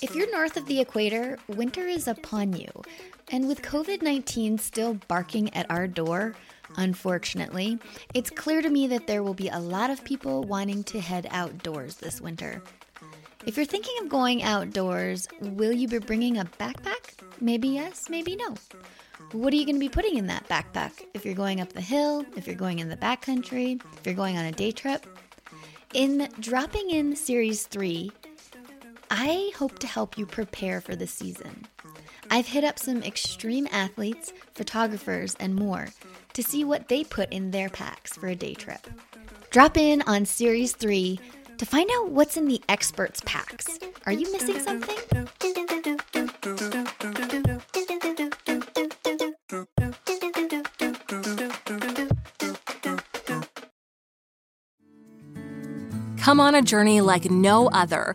If you're north of the equator, winter is upon you. And with COVID 19 still barking at our door, unfortunately, it's clear to me that there will be a lot of people wanting to head outdoors this winter. If you're thinking of going outdoors, will you be bringing a backpack? Maybe yes, maybe no. What are you going to be putting in that backpack if you're going up the hill, if you're going in the backcountry, if you're going on a day trip? In dropping in Series 3, I hope to help you prepare for the season. I've hit up some extreme athletes, photographers, and more to see what they put in their packs for a day trip. Drop in on Series 3 to find out what's in the experts' packs. Are you missing something? Come on a journey like no other,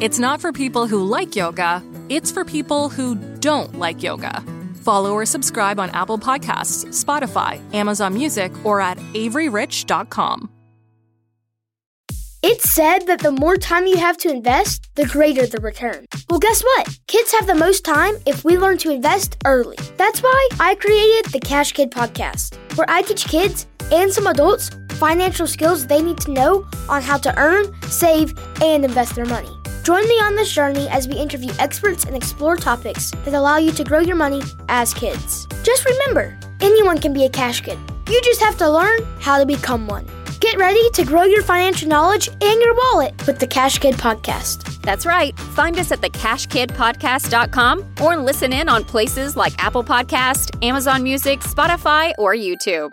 It's not for people who like yoga, it's for people who don't like yoga. Follow or subscribe on Apple Podcasts, Spotify, Amazon Music, or at AveryRich.com. It's said that the more time you have to invest, the greater the return. Well, guess what? Kids have the most time if we learn to invest early. That's why I created the Cash Kid podcast, where I teach kids and some adults financial skills they need to know on how to earn, save, and invest their money. Join me on this journey as we interview experts and explore topics that allow you to grow your money as kids. Just remember, anyone can be a cash kid. You just have to learn how to become one. Get ready to grow your financial knowledge and your wallet with the Cash Kid Podcast. That's right. Find us at thecashkidpodcast.com or listen in on places like Apple Podcast, Amazon Music, Spotify, or YouTube.